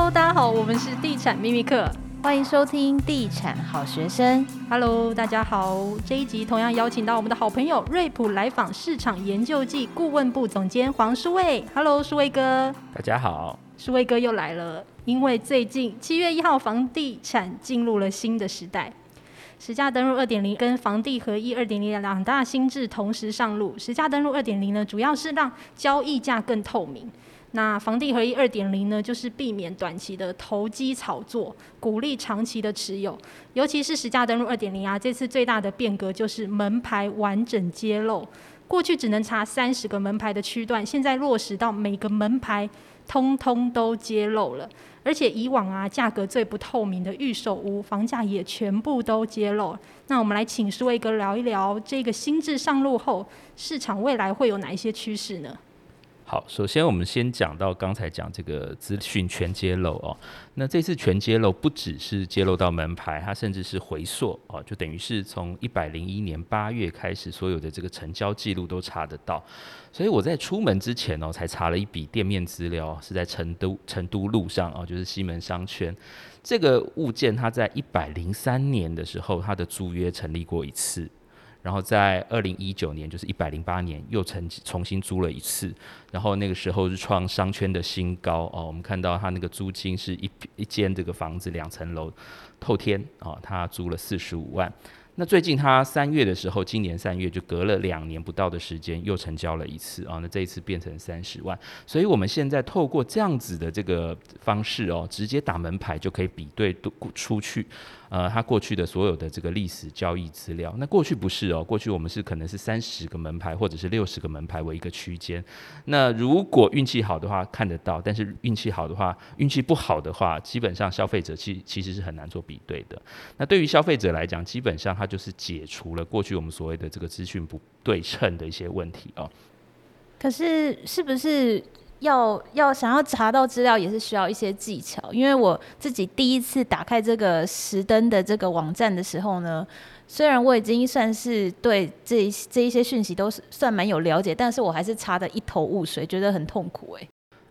Hello，大家好，我们是地产秘密课，欢迎收听地产好学生。Hello，大家好，这一集同样邀请到我们的好朋友瑞普来访市场研究暨顾问部总监黄书卫。Hello，书卫哥。大家好，书卫哥又来了，因为最近七月一号房地产进入了新的时代。实价登录二点零跟房地合一二点零两大新制同时上路。实价登录二点零呢，主要是让交易价更透明；那房地合一二点零呢，就是避免短期的投机炒作，鼓励长期的持有。尤其是实价登录二点零啊，这次最大的变革就是门牌完整揭露。过去只能查三十个门牌的区段，现在落实到每个门牌通通都揭露了。而且以往啊，价格最不透明的预售屋房价也全部都揭露。那我们来请舒威哥聊一聊这个新制上路后，市场未来会有哪一些趋势呢？好，首先我们先讲到刚才讲这个资讯全揭露哦。那这次全揭露不只是揭露到门牌，它甚至是回溯哦，就等于是从一百零一年八月开始，所有的这个成交记录都查得到。所以我在出门之前哦，才查了一笔店面资料，是在成都成都路上哦，就是西门商圈这个物件，它在一百零三年的时候，它的租约成立过一次。然后在二零一九年，就是一百零八年，又重重新租了一次，然后那个时候是创商圈的新高哦。我们看到它那个租金是一一间这个房子两层楼透天哦，他租了四十五万。那最近他三月的时候，今年三月就隔了两年不到的时间，又成交了一次啊。那这一次变成三十万，所以我们现在透过这样子的这个方式哦，直接打门牌就可以比对出去。呃，他过去的所有的这个历史交易资料，那过去不是哦，过去我们是可能是三十个门牌或者是六十个门牌为一个区间。那如果运气好的话看得到，但是运气好的话，运气不好的话，基本上消费者其其实是很难做比对的。那对于消费者来讲，基本上他就是解除了过去我们所谓的这个资讯不对称的一些问题哦。可是是不是？要要想要查到资料也是需要一些技巧，因为我自己第一次打开这个石登的这个网站的时候呢，虽然我已经算是对这这一些讯息都是算蛮有了解，但是我还是查的一头雾水，觉得很痛苦诶。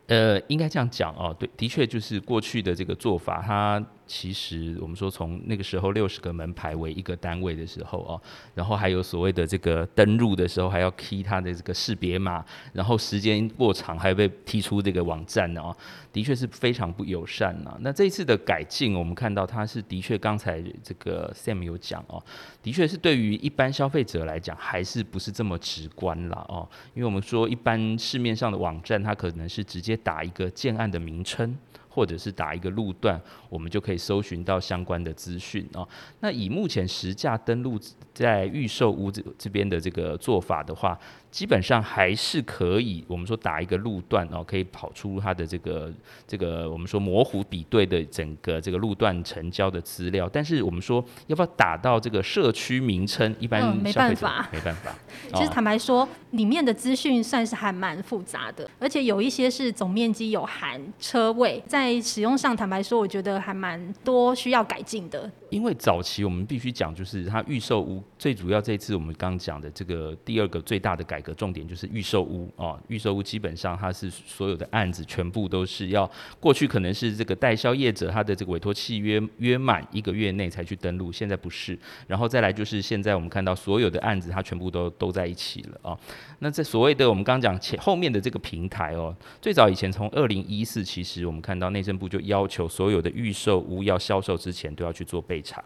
呃，应该这样讲哦，对，的确就是过去的这个做法，它。其实我们说，从那个时候六十个门牌为一个单位的时候哦，然后还有所谓的这个登录的时候还要 key 它的这个识别码，然后时间过长还被踢出这个网站哦，的确是非常不友善呐。那这一次的改进，我们看到它是的确刚才这个 Sam 有讲哦，的确是对于一般消费者来讲还是不是这么直观了哦，因为我们说一般市面上的网站，它可能是直接打一个建案的名称。或者是打一个路段，我们就可以搜寻到相关的资讯哦。那以目前实价登录在预售屋这这边的这个做法的话，基本上还是可以，我们说打一个路段哦，可以跑出它的这个这个我们说模糊比对的整个这个路段成交的资料。但是我们说要不要打到这个社区名称，一般、嗯、没办法，没办法。其实坦白说，里面的资讯算是还蛮复杂的，而且有一些是总面积有含车位，在使用上坦白说，我觉得还蛮多需要改进的。因为早期我们必须讲，就是它预售屋最主要这一次我们刚刚讲的这个第二个最大的改改革重点就是预售屋哦，预售屋基本上它是所有的案子全部都是要过去可能是这个代销业者他的这个委托契约约满一个月内才去登录，现在不是。然后再来就是现在我们看到所有的案子它全部都都在一起了啊、那这所谓的我们刚刚讲前后面的这个平台哦，最早以前从二零一四其实我们看到内政部就要求所有的预售屋要销售之前都要去做备查，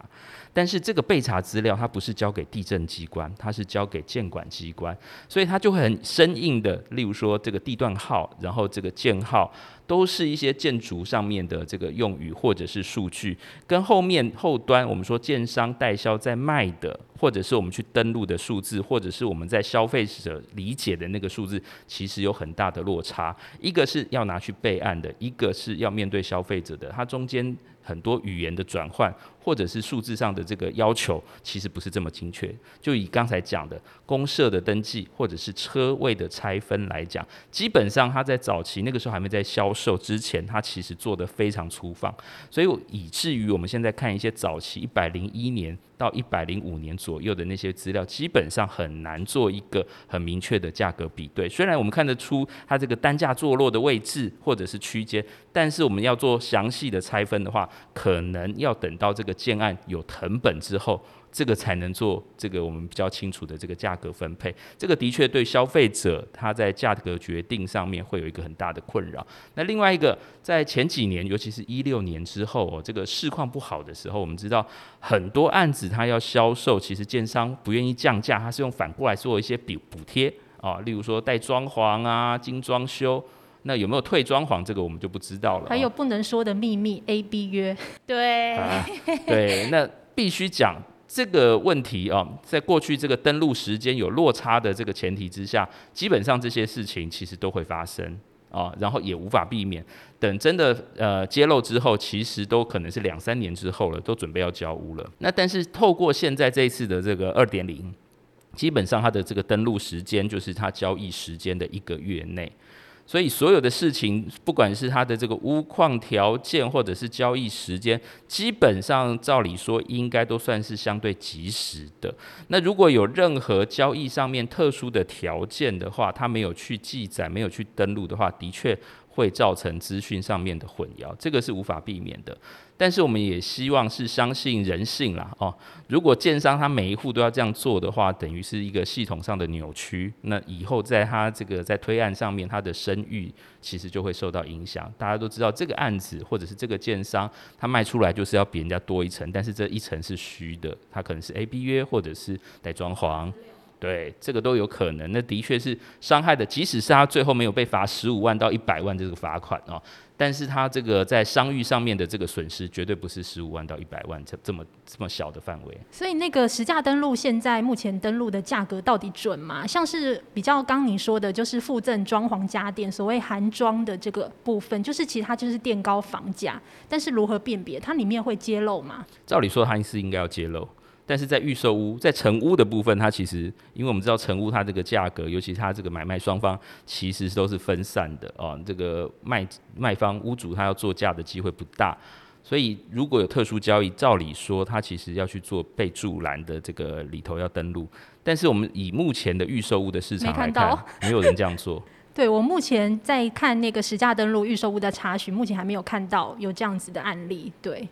但是这个备查资料它不是交给地震机关，它是交给建管机关，所以它就会很生硬的，例如说这个地段号，然后这个建号。都是一些建筑上面的这个用语或者是数据，跟后面后端我们说建商代销在卖的，或者是我们去登录的数字，或者是我们在消费者理解的那个数字，其实有很大的落差。一个是要拿去备案的，一个是要面对消费者的，它中间很多语言的转换。或者是数字上的这个要求，其实不是这么精确。就以刚才讲的公社的登记，或者是车位的拆分来讲，基本上它在早期那个时候还没在销售之前，它其实做得非常粗放。所以以至于我们现在看一些早期一百零一年到一百零五年左右的那些资料，基本上很难做一个很明确的价格比对。虽然我们看得出它这个单价坐落的位置或者是区间，但是我们要做详细的拆分的话，可能要等到这个建案有藤本之后。这个才能做这个我们比较清楚的这个价格分配，这个的确对消费者他在价格决定上面会有一个很大的困扰。那另外一个，在前几年，尤其是一六年之后哦，这个市况不好的时候，我们知道很多案子它要销售，其实建商不愿意降价，它是用反过来做一些补补贴啊，例如说带装潢啊、精装修，那有没有退装潢，这个我们就不知道了。还有不能说的秘密，A B 约，对、啊，对，那必须讲。这个问题啊，在过去这个登录时间有落差的这个前提之下，基本上这些事情其实都会发生啊，然后也无法避免。等真的呃揭露之后，其实都可能是两三年之后了，都准备要交屋了。那但是透过现在这一次的这个二点零，基本上它的这个登录时间就是它交易时间的一个月内。所以所有的事情，不管是它的这个屋况条件，或者是交易时间，基本上照理说应该都算是相对及时的。那如果有任何交易上面特殊的条件的话，他没有去记载，没有去登录的话，的确会造成资讯上面的混淆，这个是无法避免的。但是我们也希望是相信人性啦，哦，如果建商他每一户都要这样做的话，等于是一个系统上的扭曲，那以后在他这个在推案上面，他的声誉其实就会受到影响。大家都知道这个案子或者是这个建商，他卖出来就是要比人家多一层，但是这一层是虚的，他可能是 A B 约或者是带装潢。对，这个都有可能。那的确是伤害的，即使是他最后没有被罚十五万到一百万这个罚款哦，但是他这个在商誉上面的这个损失，绝对不是十五万到一百万这这么这么小的范围。所以那个实价登录现在目前登录的价格到底准吗？像是比较刚你说的，就是附赠装潢家电，所谓含装的这个部分，就是其实它就是垫高房价，但是如何辨别？它里面会揭露吗？照理说，它是应该要揭露。但是在预售屋，在成屋的部分，它其实，因为我们知道成屋它这个价格，尤其它这个买卖双方其实都是分散的哦，这个卖卖方屋主他要做价的机会不大，所以如果有特殊交易，照理说他其实要去做备注栏的这个里头要登录，但是我们以目前的预售屋的市场来看，没看到，没有人这样做。对，我目前在看那个实价登录预售屋的查询，目前还没有看到有这样子的案例，对。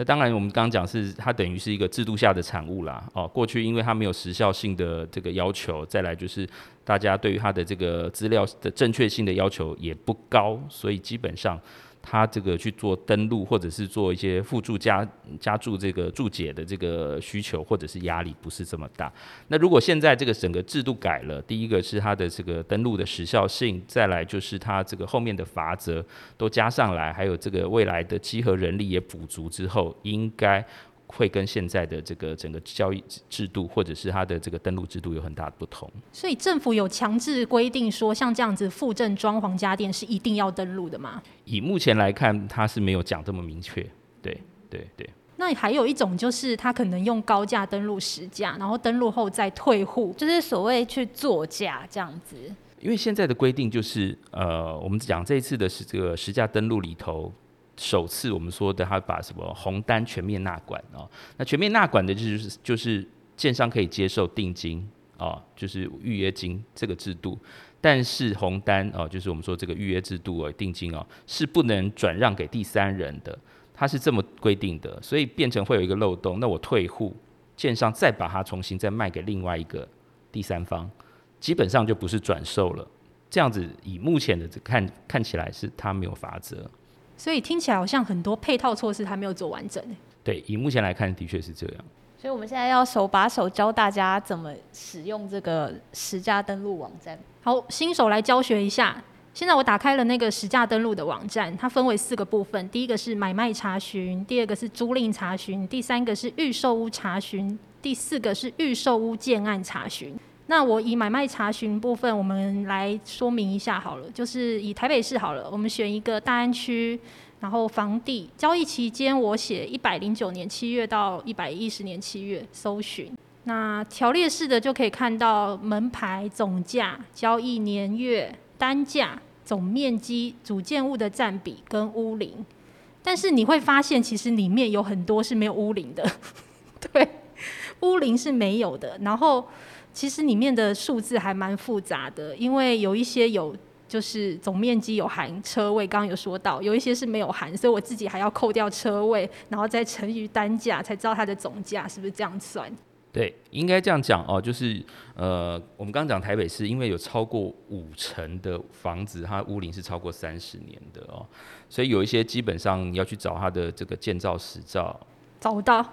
那当然，我们刚刚讲是它等于是一个制度下的产物啦。哦，过去因为它没有时效性的这个要求，再来就是大家对于它的这个资料的正确性的要求也不高，所以基本上。他这个去做登录，或者是做一些辅助加加注这个注解的这个需求，或者是压力不是这么大。那如果现在这个整个制度改了，第一个是它的这个登录的时效性，再来就是它这个后面的罚则都加上来，还有这个未来的集合人力也补足之后，应该。会跟现在的这个整个交易制度，或者是它的这个登录制度有很大的不同。所以政府有强制规定说，像这样子附赠装潢家电是一定要登录的吗？以目前来看，它是没有讲这么明确。对对对。那还有一种就是，他可能用高价登录实价，然后登录后再退户，就是所谓去作价这样子。因为现在的规定就是，呃，我们讲这一次的是这个实价登录里头。首次我们说的，他把什么红单全面纳管哦，那全面纳管的就是就是建商可以接受定金哦，就是预约金这个制度，但是红单哦，就是我们说这个预约制度哦，定金哦是不能转让给第三人的，它是这么规定的，所以变成会有一个漏洞，那我退户，建商再把它重新再卖给另外一个第三方，基本上就不是转售了，这样子以目前的这看看起来是它没有法则。所以听起来好像很多配套措施还没有做完整。对，以目前来看，的确是这样。所以我们现在要手把手教大家怎么使用这个实价登录网站。好，新手来教学一下。现在我打开了那个实价登录的网站，它分为四个部分：第一个是买卖查询，第二个是租赁查询，第三个是预售屋查询，第四个是预售屋建案查询。那我以买卖查询部分，我们来说明一下好了，就是以台北市好了，我们选一个大安区，然后房地交易期间，我写一百零九年七月到一百一十年七月搜寻。那条列式的就可以看到门牌总价、交易年月、单价、总面积、主建物的占比跟屋龄。但是你会发现，其实里面有很多是没有屋龄的，对。屋龄是没有的。然后其实里面的数字还蛮复杂的，因为有一些有就是总面积有含车位，刚刚有说到，有一些是没有含，所以我自己还要扣掉车位，然后再乘以单价，才知道它的总价是不是这样算。对，应该这样讲哦，就是呃，我们刚刚讲台北市，因为有超过五成的房子，它屋龄是超过三十年的哦，所以有一些基本上你要去找它的这个建造实照，找不到。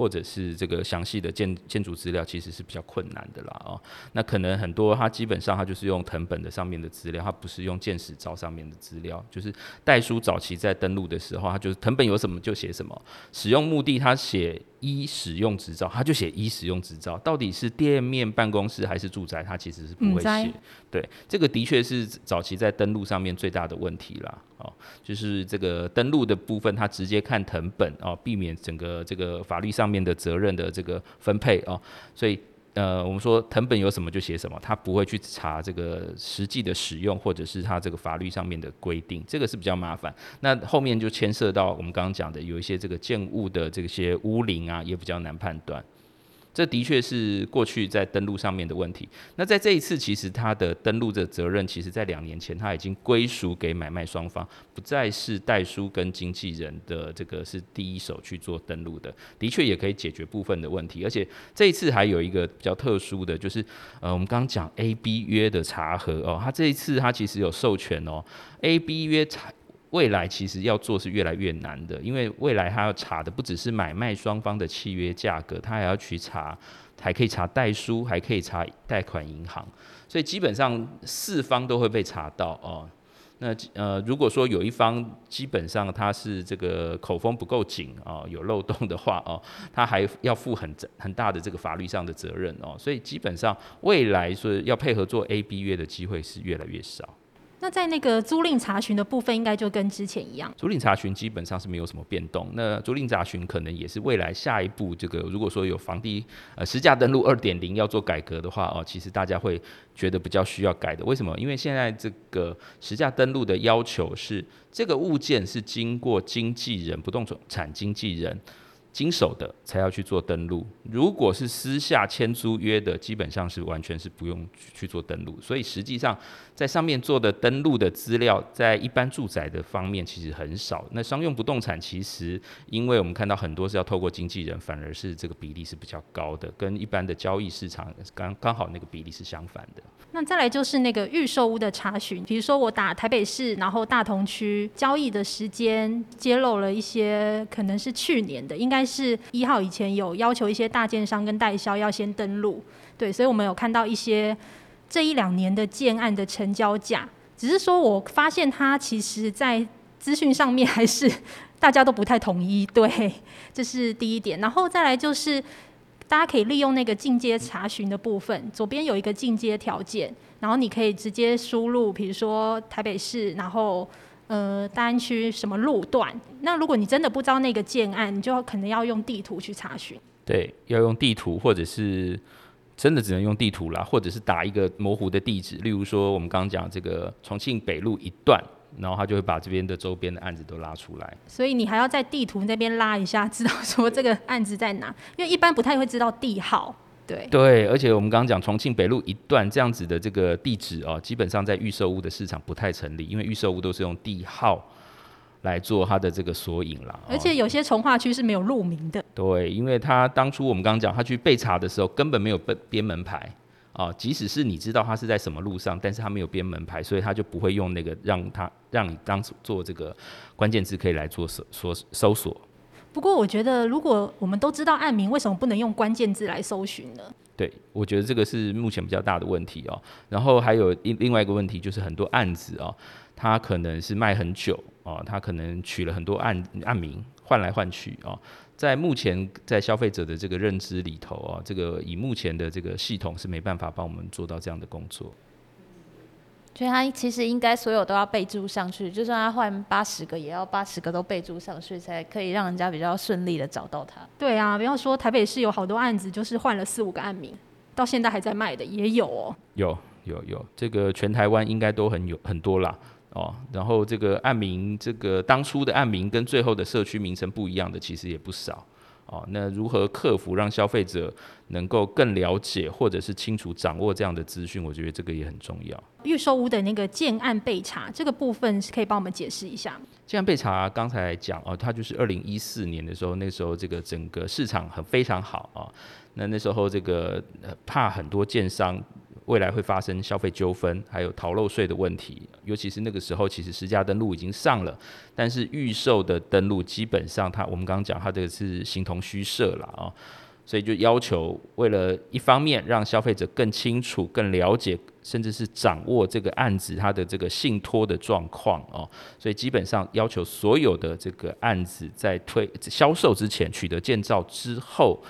或者是这个详细的建建筑资料，其实是比较困难的啦哦。那可能很多它基本上它就是用藤本的上面的资料，它不是用建史照上面的资料。就是代书早期在登录的时候，它就是藤本有什么就写什么，使用目的它写一使用执照，他就写一使用执照。到底是店面、办公室还是住宅，他其实是不会写。对，这个的确是早期在登录上面最大的问题啦。哦，就是这个登录的部分，他直接看藤本哦，避免整个这个法律上面的责任的这个分配哦。所以呃，我们说藤本有什么就写什么，他不会去查这个实际的使用或者是他这个法律上面的规定，这个是比较麻烦。那后面就牵涉到我们刚刚讲的有一些这个建物的这些屋龄啊，也比较难判断。这的确是过去在登录上面的问题。那在这一次，其实它的登录的责任，其实在两年前，它已经归属给买卖双方，不再是代书跟经纪人的这个是第一手去做登录的。的确也可以解决部分的问题。而且这一次还有一个比较特殊的就是，呃，我们刚刚讲 A、B 约的查核哦，它这一次它其实有授权哦，A、B 约查。未来其实要做是越来越难的，因为未来他要查的不只是买卖双方的契约价格，他还要去查，还可以查代书，还可以查贷款银行，所以基本上四方都会被查到哦。那呃，如果说有一方基本上他是这个口风不够紧哦，有漏洞的话哦，他还要负很很大的这个法律上的责任哦。所以基本上未来说要配合做 A、B 约的机会是越来越少。那在那个租赁查询的部分，应该就跟之前一样。租赁查询基本上是没有什么变动。那租赁查询可能也是未来下一步这个，如果说有房地呃实价登录二点零要做改革的话哦，其实大家会觉得比较需要改的。为什么？因为现在这个实价登录的要求是，这个物件是经过经纪人、不动产经纪人。经手的才要去做登录，如果是私下签租约的，基本上是完全是不用去做登录。所以实际上在上面做的登录的资料，在一般住宅的方面其实很少。那商用不动产其实，因为我们看到很多是要透过经纪人，反而是这个比例是比较高的，跟一般的交易市场刚刚好那个比例是相反的。那再来就是那个预售屋的查询，比如说我打台北市，然后大同区交易的时间揭露了一些可能是去年的，应该是一号以前有要求一些大建商跟代销要先登录，对，所以我们有看到一些这一两年的建案的成交价，只是说我发现它其实在资讯上面还是大家都不太统一，对，这是第一点，然后再来就是。大家可以利用那个进阶查询的部分，左边有一个进阶条件，然后你可以直接输入，比如说台北市，然后呃大安区什么路段。那如果你真的不知道那个建案，你就可能要用地图去查询。对，要用地图，或者是真的只能用地图啦，或者是打一个模糊的地址，例如说我们刚刚讲这个重庆北路一段。然后他就会把这边的周边的案子都拉出来，所以你还要在地图那边拉一下，知道说这个案子在哪，因为一般不太会知道地号。对对，而且我们刚刚讲重庆北路一段这样子的这个地址哦，基本上在预售屋的市场不太成立，因为预售屋都是用地号来做它的这个索引啦。而且有些从化区是没有路名的。对，因为他当初我们刚刚讲他去被查的时候，根本没有编编门牌。啊，即使是你知道他是在什么路上，但是他没有编门牌，所以他就不会用那个让他让你当做这个关键字可以来做搜搜搜索。不过我觉得，如果我们都知道案名，为什么不能用关键字来搜寻呢？对，我觉得这个是目前比较大的问题哦。然后还有另另外一个问题，就是很多案子哦，他可能是卖很久哦，他可能取了很多案案名换来换去哦。在目前在消费者的这个认知里头啊，这个以目前的这个系统是没办法帮我们做到这样的工作。所以它其实应该所有都要备注上去，就算他换八十个，也要八十个都备注上去，才可以让人家比较顺利的找到它。对啊，不要说台北市有好多案子，就是换了四五个案名，到现在还在卖的也有哦。有有有，这个全台湾应该都很有很多啦。哦，然后这个案名，这个当初的案名跟最后的社区名称不一样的，其实也不少哦，那如何克服让消费者能够更了解或者是清楚掌握这样的资讯？我觉得这个也很重要。预售屋的那个建案备查这个部分，是可以帮我们解释一下。建案备查刚才讲哦，它就是二零一四年的时候，那时候这个整个市场很非常好啊、哦。那那时候这个怕很多建商未来会发生消费纠纷，还有逃漏税的问题。尤其是那个时候，其实实价登录已经上了，但是预售的登录基本上它，它我们刚刚讲它这个是形同虚设了啊。所以就要求，为了一方面让消费者更清楚、更了解，甚至是掌握这个案子它的这个信托的状况哦，所以基本上要求所有的这个案子在推销售之前取得建造之后，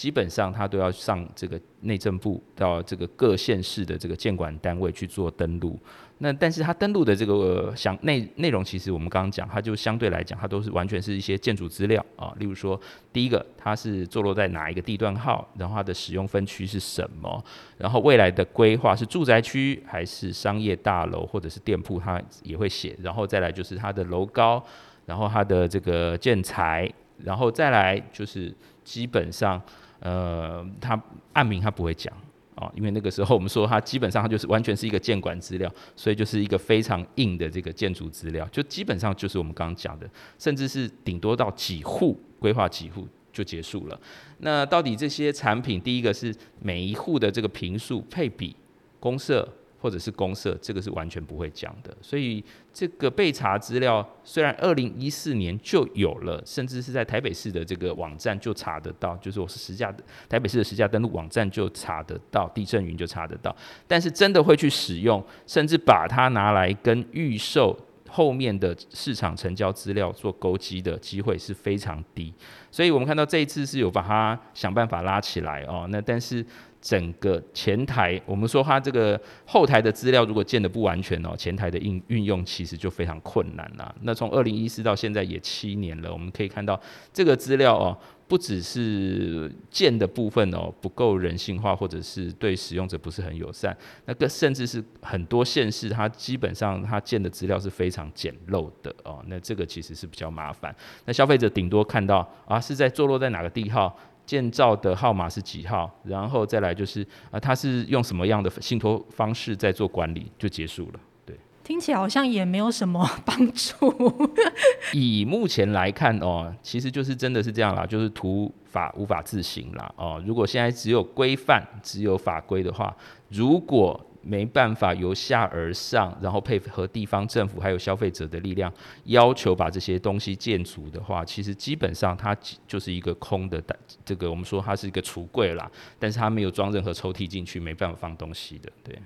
基本上它都要上这个内政部到这个各县市的这个建管单位去做登录。那但是它登录的这个详内内容，其实我们刚刚讲，它就相对来讲，它都是完全是一些建筑资料啊。例如说，第一个它是坐落在哪一个地段号，然后它的使用分区是什么，然后未来的规划是住宅区还是商业大楼或者是店铺，它也会写。然后再来就是它的楼高，然后它的这个建材，然后再来就是基本上，呃，他案名他不会讲。啊，因为那个时候我们说他基本上他就是完全是一个建管资料，所以就是一个非常硬的这个建筑资料，就基本上就是我们刚刚讲的，甚至是顶多到几户规划几户就结束了。那到底这些产品，第一个是每一户的这个平数配比、公设。或者是公社，这个是完全不会讲的。所以这个被查资料虽然二零一四年就有了，甚至是在台北市的这个网站就查得到，就是我是实价的台北市的实价登录网站就查得到，地震云就查得到。但是真的会去使用，甚至把它拿来跟预售后面的市场成交资料做勾稽的机会是非常低。所以我们看到这一次是有把它想办法拉起来哦，那但是。整个前台，我们说它这个后台的资料如果建的不完全哦，前台的运运用其实就非常困难了。那从二零一四到现在也七年了，我们可以看到这个资料哦，不只是建的部分哦不够人性化，或者是对使用者不是很友善，那个甚至是很多县市它基本上它建的资料是非常简陋的哦，那这个其实是比较麻烦。那消费者顶多看到啊是在坐落在哪个地号。建造的号码是几号？然后再来就是啊，他是用什么样的信托方式在做管理，就结束了。对，听起来好像也没有什么帮助。以目前来看哦，其实就是真的是这样啦，就是图法无法自行啦哦。如果现在只有规范、只有法规的话，如果没办法由下而上，然后配合地方政府还有消费者的力量，要求把这些东西建足的话，其实基本上它就是一个空的，这个我们说它是一个橱柜啦，但是它没有装任何抽屉进去，没办法放东西的。对，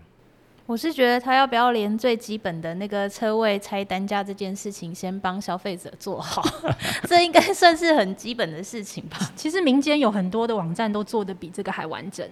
我是觉得他要不要连最基本的那个车位拆单价这件事情先帮消费者做好，这应该算是很基本的事情吧？其实民间有很多的网站都做的比这个还完整。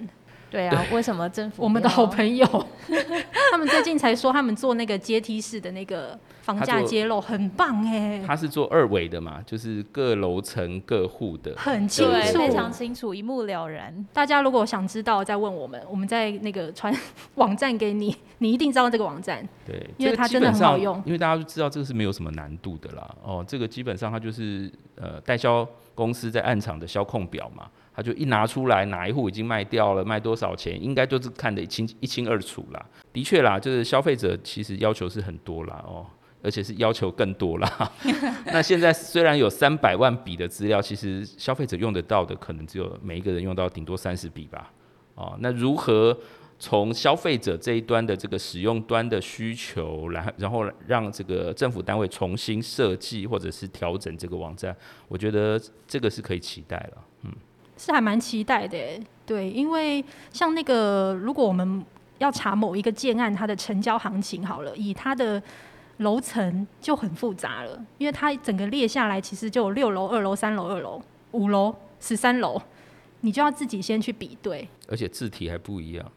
对啊，为什么政府？我们的好朋友，他们最近才说他们做那个阶梯式的那个房价揭露，很棒哎。他是做二维的嘛，就是各楼层各户的，很清楚，非常清楚，一目了然。大家如果想知道，再问我们，我们在那个传 网站给你，你一定知道这个网站。对，因为它真的很好用。因为大家都知道这个是没有什么难度的啦。哦，这个基本上它就是呃代销公司在暗场的销控表嘛。他就一拿出来，哪一户已经卖掉了，卖多少钱，应该就是看得一清一清二楚啦。的确啦，就是消费者其实要求是很多啦哦，而且是要求更多啦。那现在虽然有三百万笔的资料，其实消费者用得到的可能只有每一个人用到顶多三十笔吧。哦，那如何从消费者这一端的这个使用端的需求来，然后让这个政府单位重新设计或者是调整这个网站，我觉得这个是可以期待了。嗯。是还蛮期待的，对，因为像那个，如果我们要查某一个建案它的成交行情，好了，以它的楼层就很复杂了，因为它整个列下来，其实就有六楼、二楼、三楼、二楼、五楼、十三楼，你就要自己先去比对，而且字体还不一样，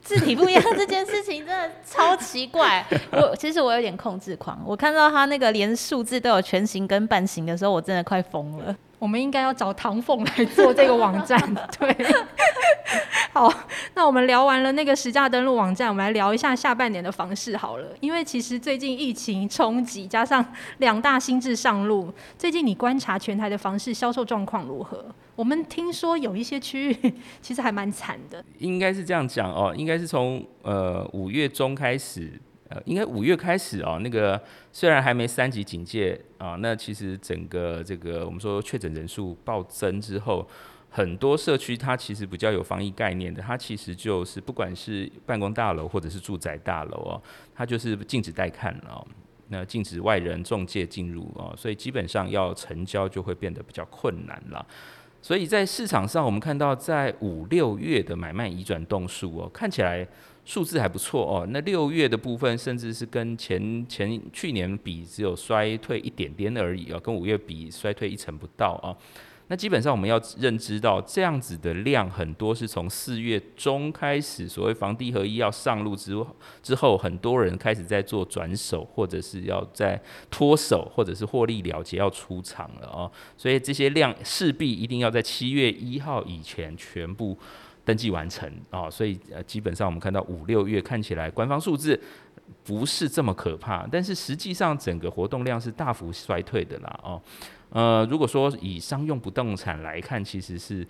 字体不一样这件事情真的超奇怪。我其实我有点控制狂，我看到他那个连数字都有全形跟半形的时候，我真的快疯了。我们应该要找唐凤来做这个网站。对，好，那我们聊完了那个实价登录网站，我们来聊一下下半年的房市好了。因为其实最近疫情冲击，加上两大新制上路，最近你观察全台的房市销售状况如何？我们听说有一些区域 其实还蛮惨的。应该是这样讲哦，应该是从呃五月中开始。呃，应该五月开始哦，那个虽然还没三级警戒啊，那其实整个这个我们说确诊人数暴增之后，很多社区它其实比较有防疫概念的，它其实就是不管是办公大楼或者是住宅大楼哦，它就是禁止带看哦，那禁止外人中介进入哦，所以基本上要成交就会变得比较困难了。所以在市场上，我们看到在五六月的买卖移转动数哦，看起来。数字还不错哦，那六月的部分甚至是跟前前去年比只有衰退一点点而已哦，跟五月比衰退一成不到啊。那基本上我们要认知到，这样子的量很多是从四月中开始，所谓房地合一要上路之之后，很多人开始在做转手，或者是要在脱手，或者是获利了结要出场了哦。所以这些量势必一定要在七月一号以前全部。登记完成啊、哦，所以呃，基本上我们看到五六月看起来官方数字不是这么可怕，但是实际上整个活动量是大幅衰退的啦哦，呃，如果说以商用不动产来看，其实是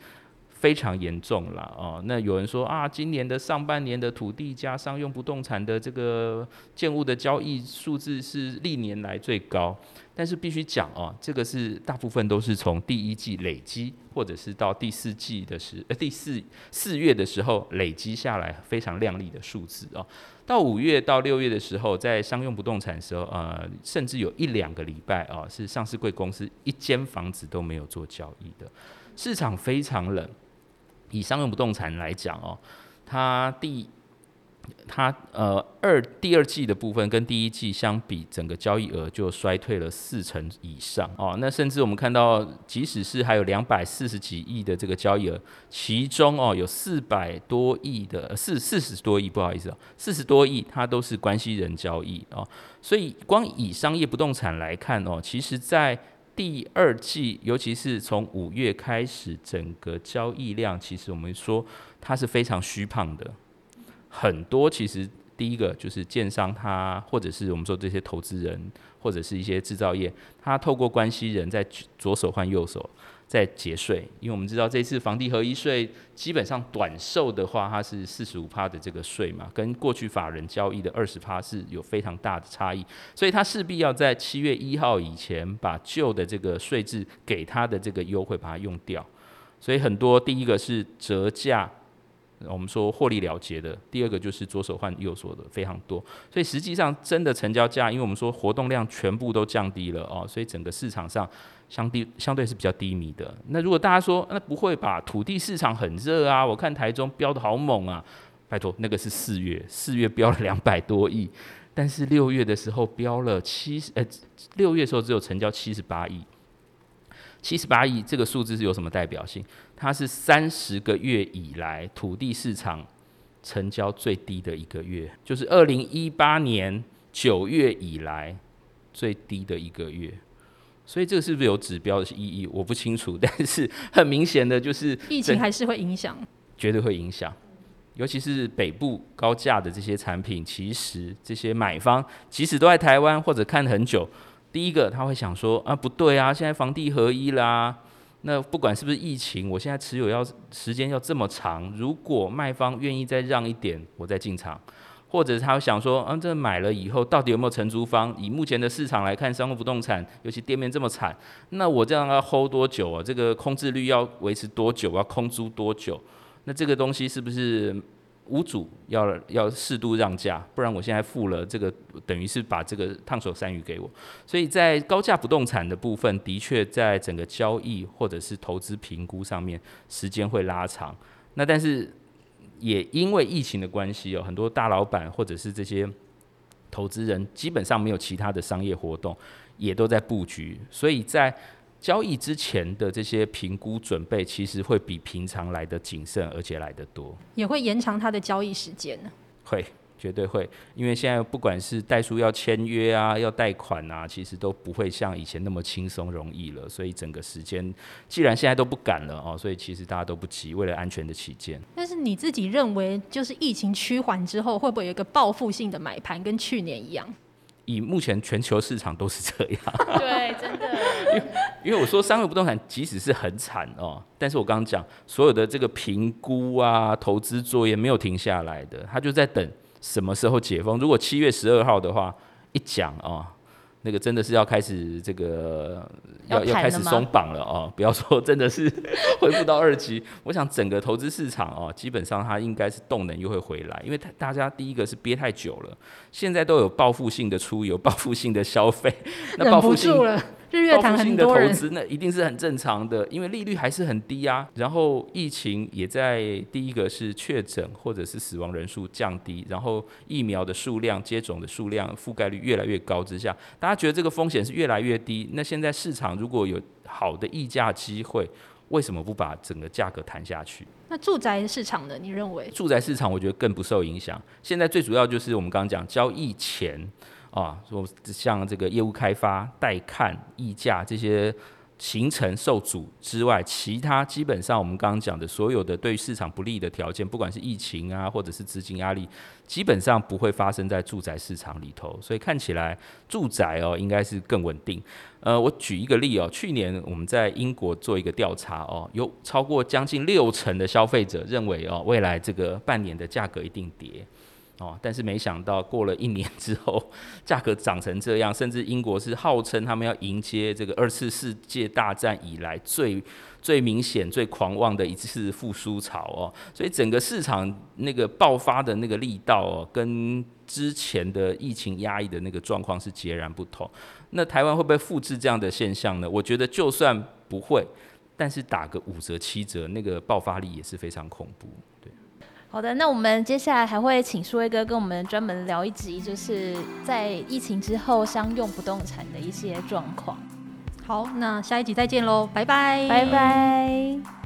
非常严重了哦。那有人说啊，今年的上半年的土地加商用不动产的这个建物的交易数字是历年来最高。但是必须讲哦，这个是大部分都是从第一季累积，或者是到第四季的时呃第四四月的时候累积下来非常亮丽的数字哦。到五月到六月的时候，在商用不动产的时候，呃，甚至有一两个礼拜哦，是上市贵公司一间房子都没有做交易的，市场非常冷。以商用不动产来讲哦，它第它呃二第二季的部分跟第一季相比，整个交易额就衰退了四成以上哦。那甚至我们看到，即使是还有两百四十几亿的这个交易额，其中哦有四百多亿的四四十多亿，不好意思哦，四十多亿它都是关系人交易哦。所以光以商业不动产来看哦，其实在第二季，尤其是从五月开始，整个交易量其实我们说它是非常虚胖的。很多其实第一个就是建商，他或者是我们说这些投资人，或者是一些制造业，他透过关系人在左手换右手在节税，因为我们知道这次房地合一税基本上短售的话，它是四十五趴的这个税嘛，跟过去法人交易的二十趴是有非常大的差异，所以他势必要在七月一号以前把旧的这个税制给他的这个优惠把它用掉，所以很多第一个是折价。我们说获利了结的，第二个就是左手换右手的非常多，所以实际上真的成交价，因为我们说活动量全部都降低了哦，所以整个市场上相对相对是比较低迷的。那如果大家说那不会吧，土地市场很热啊，我看台中飙的好猛啊，拜托那个是四月，四月飙了两百多亿，但是六月的时候飙了七十，呃，六月的时候只有成交七十八亿。七十八亿这个数字是有什么代表性？它是三十个月以来土地市场成交最低的一个月，就是二零一八年九月以来最低的一个月。所以这个是不是有指标的意义？我不清楚，但是很明显的就是疫情还是会影响，绝对会影响。尤其是北部高价的这些产品，其实这些买方即使都在台湾或者看很久。第一个他会想说啊，不对啊，现在房地合一啦，那不管是不是疫情，我现在持有要时间要这么长，如果卖方愿意再让一点，我再进场，或者他想说，啊，这买了以后到底有没有承租方？以目前的市场来看，商务不动产尤其店面这么惨，那我这样要 hold 多久啊？这个空置率要维持多久？要空租多久？那这个东西是不是？屋主要要适度让价，不然我现在付了这个，等于是把这个烫手山芋给我。所以在高价不动产的部分，的确在整个交易或者是投资评估上面，时间会拉长。那但是也因为疫情的关系哦，很多大老板或者是这些投资人，基本上没有其他的商业活动，也都在布局，所以在。交易之前的这些评估准备，其实会比平常来的谨慎，而且来得多，也会延长它的交易时间呢。会，绝对会，因为现在不管是代书要签约啊，要贷款啊，其实都不会像以前那么轻松容易了。所以整个时间，既然现在都不敢了哦，所以其实大家都不急，为了安全的起见。但是你自己认为，就是疫情趋缓之后，会不会有一个报复性的买盘，跟去年一样？以目前全球市场都是这样。对，真的。因为因为我说三个不动产，即使是很惨哦，但是我刚刚讲所有的这个评估啊、投资作业没有停下来的，他就在等。什么时候解封？如果七月十二号的话，一讲啊、哦，那个真的是要开始这个要要开始松绑了哦。不要说真的是恢复到二级，我想整个投资市场哦，基本上它应该是动能又会回来，因为大家第一个是憋太久了，现在都有报复性的出游、报复性的消费，那报复性了。日月潭的投资那一定是很正常的，因为利率还是很低啊。然后疫情也在第一个是确诊或者是死亡人数降低，然后疫苗的数量、接种的数量、覆盖率越来越高之下，大家觉得这个风险是越来越低。那现在市场如果有好的溢价机会，为什么不把整个价格谈下去？那住宅市场呢？你认为？住宅市场我觉得更不受影响。现在最主要就是我们刚刚讲交易前。啊，说像这个业务开发、带看、议价这些行程受阻之外，其他基本上我们刚刚讲的所有的对市场不利的条件，不管是疫情啊，或者是资金压力，基本上不会发生在住宅市场里头。所以看起来住宅哦，应该是更稳定。呃，我举一个例哦，去年我们在英国做一个调查哦，有超过将近六成的消费者认为哦，未来这个半年的价格一定跌。哦，但是没想到过了一年之后，价格涨成这样，甚至英国是号称他们要迎接这个二次世界大战以来最最明显、最狂妄的一次复苏潮哦，所以整个市场那个爆发的那个力道哦，跟之前的疫情压抑的那个状况是截然不同。那台湾会不会复制这样的现象呢？我觉得就算不会，但是打个五折、七折，那个爆发力也是非常恐怖。对。好的，那我们接下来还会请舒威哥跟我们专门聊一集，就是在疫情之后商用不动产的一些状况。好，那下一集再见喽，拜拜，拜拜。